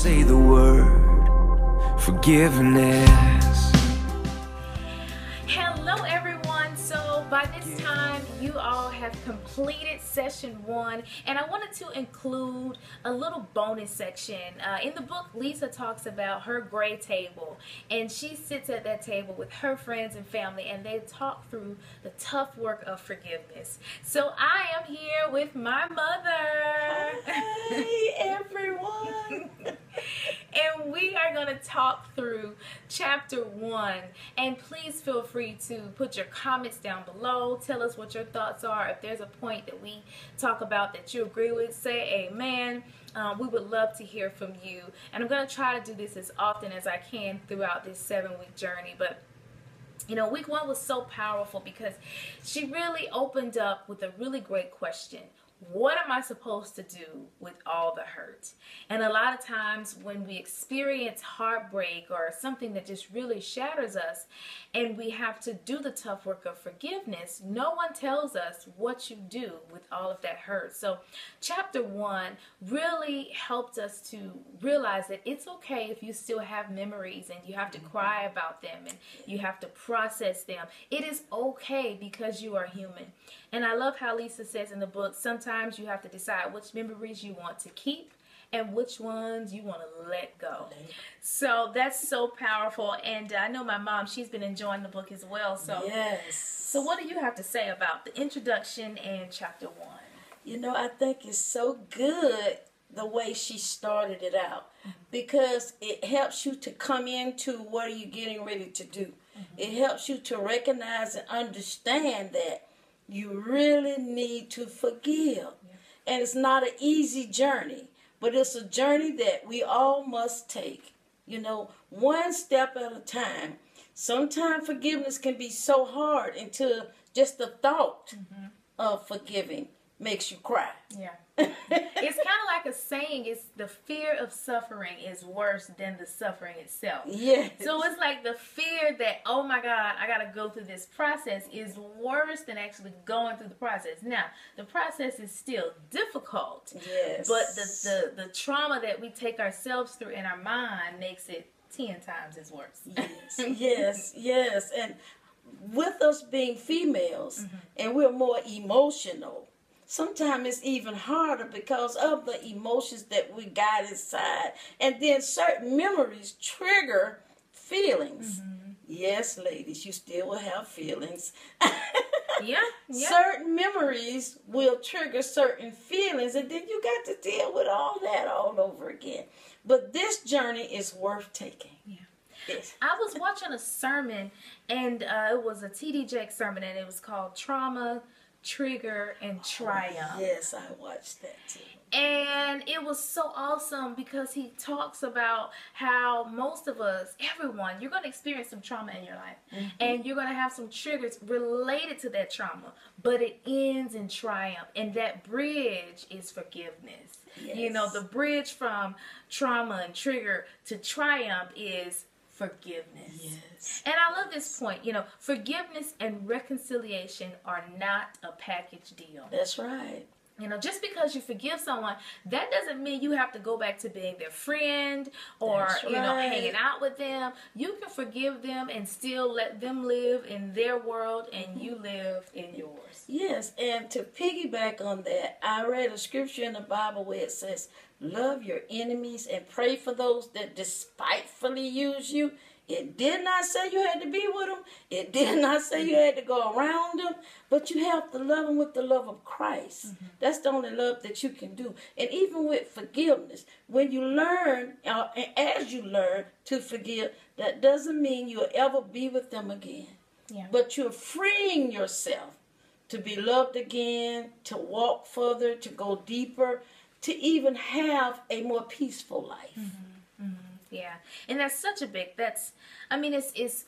say the word forgiveness. Hello, everyone. So, by this time, you all have completed session one, and I wanted to include a little bonus section. Uh, in the book, Lysa talks about her gray table, and she sits at that table with her friends and family, and they talk through the tough work of forgiveness. So, I am here with my mother. Hey everyone! And we are going to talk through chapter one. And please feel free to put your comments down below. Tell us what your thoughts are. If there's a point that we talk about that you agree with, say amen. Um, we would love to hear from you. And I'm going to try to do this as often as I can throughout this seven week journey. But you know, week one was so powerful because she really opened up with a really great question what am I supposed to do with all the hurt? And a lot of times when we experience heartbreak or something that just really shatters us and we have to do the tough work of forgiveness, no one tells us what you do with all of that hurt. So, chapter one really helped us to realize that it's okay if you still have memories and you have to mm-hmm. cry about them and you have to process them. It is okay because you are human. And I love how Lysa says in the book sometimes you have to decide which memories you want to keep and which ones you want to let go. So that's so powerful. And I know my mom, she's been enjoying the book as well. So, Yes. so what do you have to say about the introduction and chapter one? You know, I think it's so good the way she started it out mm-hmm. because it helps you to come into what are you getting ready to do. Mm-hmm. It helps you to recognize and understand that you really need to forgive. And it's not an easy journey, but it's a journey that we all must take. You know, one step at a time. Sometimes forgiveness can be so hard until just the thought mm-hmm. of forgiving makes you cry. Yeah. it's kind of like a saying it's the fear of suffering is worse than the suffering itself. Yeah. So it's like the fear that, oh my God, I got to go through this process is worse than actually going through the process. Now, the process is still difficult, Yes. but the, the, the trauma that we take ourselves through in our mind makes it 10 times as worse. yes, yes, yes. And with us being females mm-hmm. and we're more emotional, sometimes it's even harder because of the emotions that we got inside. And then certain memories trigger feelings. Yes, ladies, you still will have feelings. Yeah. Yeah. Certain memories will trigger certain feelings, and then you got to deal with all that all over again. But this journey is worth taking. Yeah. Yes. I was watching a sermon, and uh, it was a T.D. Jakes sermon, and it was called Trauma, Trigger, and Triumph. Yes, I watched that too. And it was so awesome because he talks about how most of us, everyone, you're going to experience some trauma in your life. Mm-hmm. And you're going to have some triggers related to that trauma. But it ends in triumph. And that bridge is forgiveness. You know, the bridge from trauma and trigger to triumph is forgiveness. Yes. And I love this point. You know, forgiveness and reconciliation are not a package deal. That's right. You know, just because you forgive someone, that doesn't mean you have to go back to being their friend or, That's you know, hanging out with them. You can forgive them and still let them live in their world and mm-hmm. you live in yours. Yes, and to piggyback on that, I read a scripture in the Bible where it says, Love your enemies and pray for those that despitefully use you. It did not say you had to be with them. It did not say you mm-hmm. had to go around them. But you have to love them with the love of Christ. Mm-hmm. That's the only love that you can do. And even with forgiveness, when you learn, uh, and as you learn to forgive, that doesn't mean you'll ever be with them again. Yeah. But you're freeing yourself to be loved again, to walk further, to go deeper, to even have a more peaceful life. Mm-hmm. Yeah, and that's such a big. That's, I mean, it's it's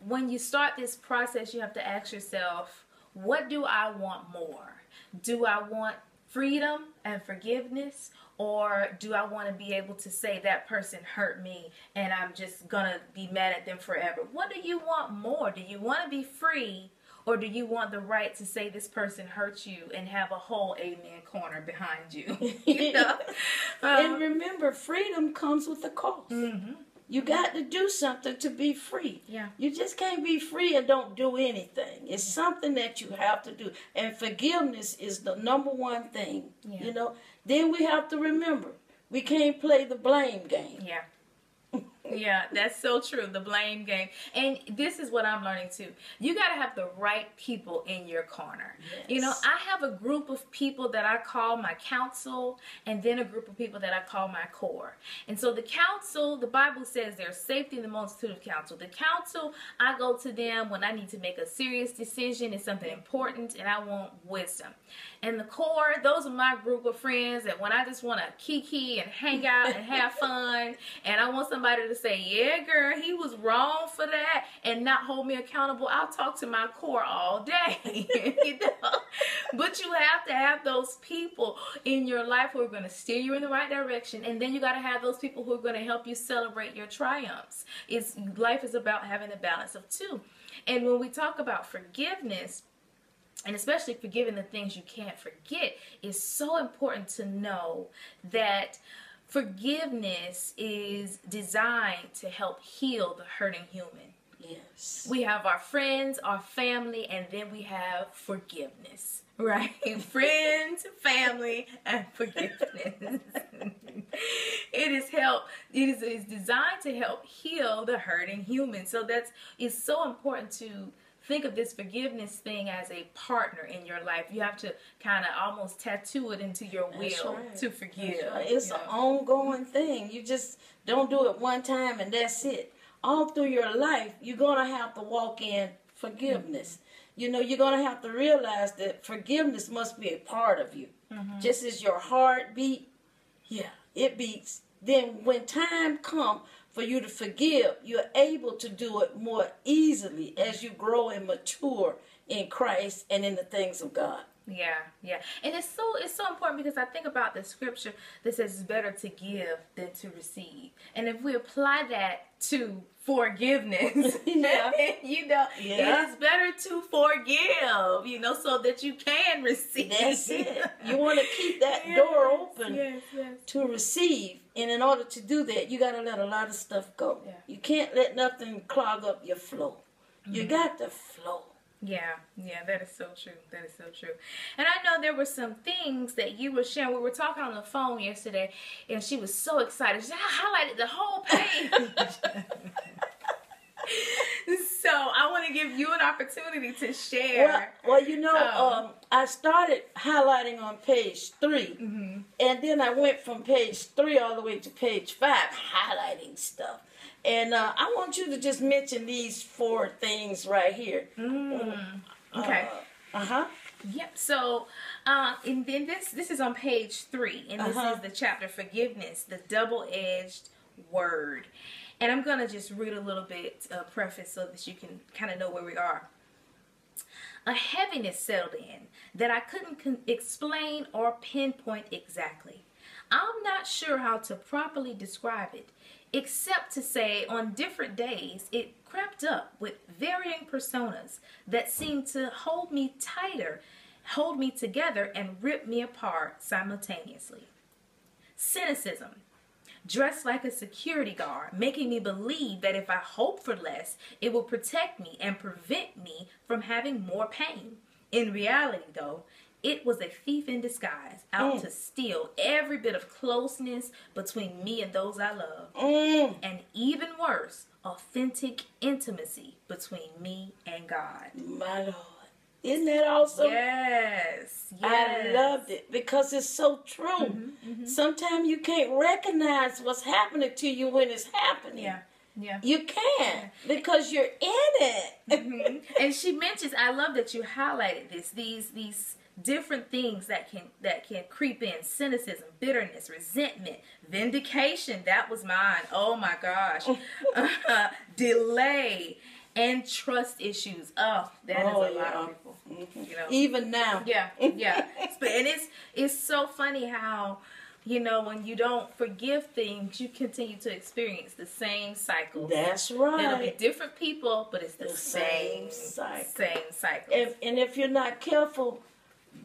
when you start this process, you have to ask yourself, what do I want more? Do I want freedom and forgiveness, or do I want to be able to say that person hurt me and I'm just gonna be mad at them forever? What do you want more? Do you want to be free? or do you want the right to say this person hurt you and have a whole amen corner behind you? you know? and Um, remember, freedom comes with a cost. mhm. You got to do something to be free. Yeah. You just can't be free and don't do anything. It's something that you have to do. And forgiveness is the number one thing. Yeah. You know? Then we have to remember we can't play the blame game. Yeah. Yeah, that's so true. The blame game. And this is what I'm learning too. You got to have the right people in your corner. You know, I have a group of people that I call my counsel, and then a group of people that I call my core. And so the counsel, the Bible says there's safety in the multitude of counsel. The counsel, I go to them when I need to make a serious decision, it's something important, and I want wisdom. And the core, those are my group of friends that when I just want to kiki and hang out and have fun, and I want somebody to say, yeah, girl, he was wrong for that, and not hold me accountable, I'll talk to my core all day. But you have to have those people in your life who are going to steer you in the right direction, and then you got to have those people who are going to help you celebrate your triumphs. It's life is about having a balance of two. And when we talk about forgiveness, and especially forgiving the things you can't forget, is so important to know that forgiveness is designed to help heal the hurting human. Yes. We have our friends, our family, and then we have forgiveness. Right? friends, family, and forgiveness. it is help it is, is designed to help heal the hurting human. So that's it's so important to think of this forgiveness thing as a partner in your life. You have to kind of almost tattoo it into your will right. to forgive. Right. It's an know. ongoing thing. You just don't do it one time and that's it. All through your life, you're going to have to walk in forgiveness. You know, you're going to have to realize that forgiveness must be a part of you. Mm-hmm. Just as your heart beat, yeah, it beats. Then when time comes for you to forgive, you're able to do it more easily as you grow and mature in Christ and in the things of God. Yeah, yeah, and it's so it's so important because I think about the scripture that says it's better to give than to receive, and if we apply that to forgiveness, Yeah. you know, Yeah. it is better to forgive, you know, so that you can receive. That's it. You want to keep that door open Yes, yes. to receive. And in order to do that, you got to let a lot of stuff go. Yeah. You can't let nothing clog up your flow. You mm-hmm. got to flow. Yeah, yeah, that is so true. That is so true. And I know there were some things that you were sharing. We were talking on the phone yesterday, and she was so excited. She highlighted the whole page. so I want to give you an opportunity to share. well, you know, Um, um, I started highlighting on page 3 Mm-hmm. and then I went from page three all the way to page five, highlighting stuff. And uh, I want you to just mention these four things right here. Mm, okay. Uh huh. Yep. So, um, and then this this is on page three, and this Uh-huh. is the chapter forgiveness, the double-edged word. And I'm gonna just read a little bit uh, preface so that you can kind of know where we are. A heaviness settled in that I couldn't explain or pinpoint exactly. I'm not sure how to properly describe it, except to say on different days it crept up with varying personas that seemed to hold me tighter, hold me together, and rip me apart simultaneously. Cynicism, dressed like a security guard, making me believe that if I hope for less, it will protect me and prevent me from having more pain. In reality, though, it was a thief in disguise, out to steal every bit of closeness between me and those I love. Mm, And even worse, authentic intimacy between me and God. my Lord. Isn't that awesome? Yes. I loved it because it's so true. Mm-hmm, Sometimes you can't recognize what's happening to you when it's happening. Yeah. Yeah. You can because you're in it. Mhm. and she mentions i love that you highlighted this these these different things that can that can creep in cynicism bitterness resentment vindication that was mine oh my gosh uh, delay and trust issues oh that is Oh, a lot of people mm-hmm. you know Even now. yeah, yeah. But and it's it's so funny how you know, when you don't forgive things, you continue to experience the same cycle. That's right. It'll be different people, but it's the, The same, same cycle. Same cycle. If, and if you're not careful,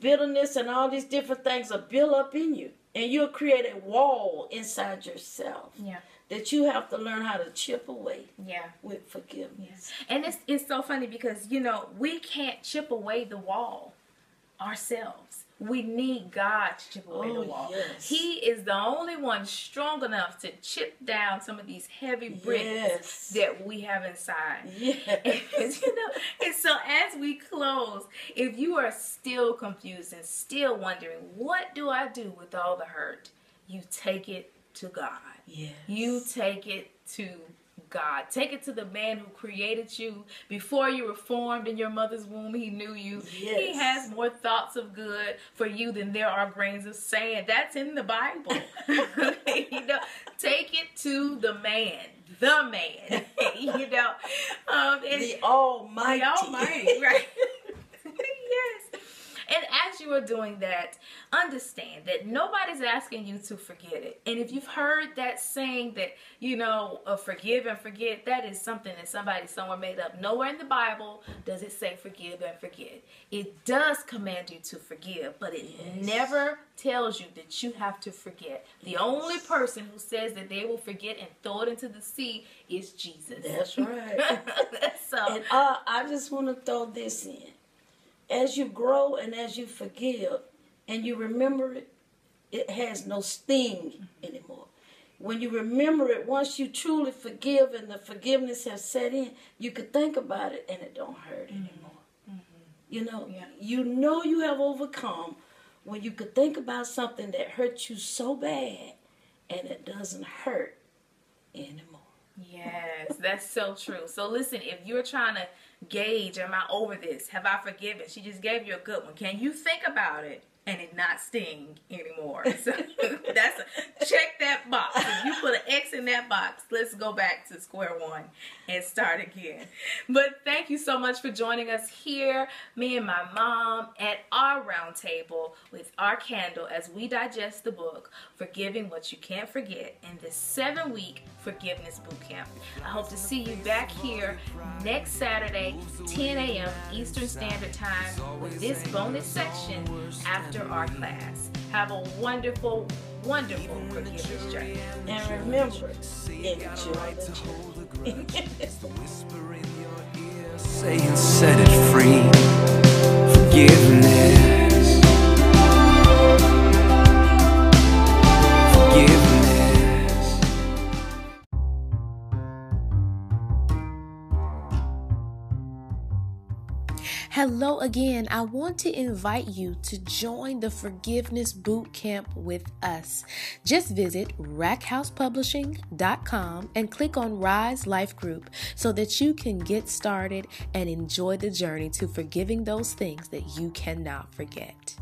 bitterness and all these different things will build up in you. And you'll create a wall inside yourself yeah, that you have to learn how to chip away yeah. with forgiveness. And it's it's so funny because you know we can't chip away the wall ourselves. We need God to chip away the Oh, wall. yes. He is the only one strong enough to chip down some of these heavy bricks Yes. that we have inside. Yes. And, you know, and so as we close, if you are still confused and still wondering, what do I do with all the hurt? You take it to God. Yes. You take it to God. Take it to the man who created you. Before you were formed in your mother's womb, he knew you. He has more thoughts of good for you than there are grains of sand. That's in the Bible. you know, take it to the man, the man. you know, um, the Almighty. the Almighty, right? Yes. You are doing that, understand that nobody's asking you to forget it. And if you've heard that saying that, you know, uh, forgive and forget, that is something that somebody somewhere made up. Nowhere in the Bible does it say forgive and forget. It does command you to forgive, but it Yes. never tells you that you have to forget. The only person who says that they will forget and throw it into the sea is Jesus. That's right. so, And uh, I just want to throw this in. As you grow and as you forgive and you remember it, it has no sting anymore. When you remember it, once you truly forgive and the forgiveness has set in, you could think about it and it don't hurt mm-hmm. anymore. Mm-hmm. You know, Yeah. you know you have overcome when you could think about something that hurt you so bad and it doesn't hurt anymore. Yes, that's so true. So listen, if you're trying to gauge, am I over this? Have I forgiven? She just gave you a good one. Can you think about it and it not sting anymore? So that's a, check that box. If you put an X in that box, let's go back to square one and start again. But thank you so much for joining us here, me and my mom, at our round table with our candle as we digest the book, Forgiving What You Can't Forget, in this seven week forgiveness boot camp. I hope to see you back here next Saturday, 10 a.m. Eastern Standard Time, with this bonus section after our class. Have a wonderful, wonderful forgiveness journey. And remember, enjoy the journey. whisper in your ear saying set it free Hello again. I want to invite you to join the Forgiveness Boot Camp with us. Just visit rackhousepublishing.com and click on Rise Life Group so that you can get started and enjoy the journey to forgiving those things that you cannot forget.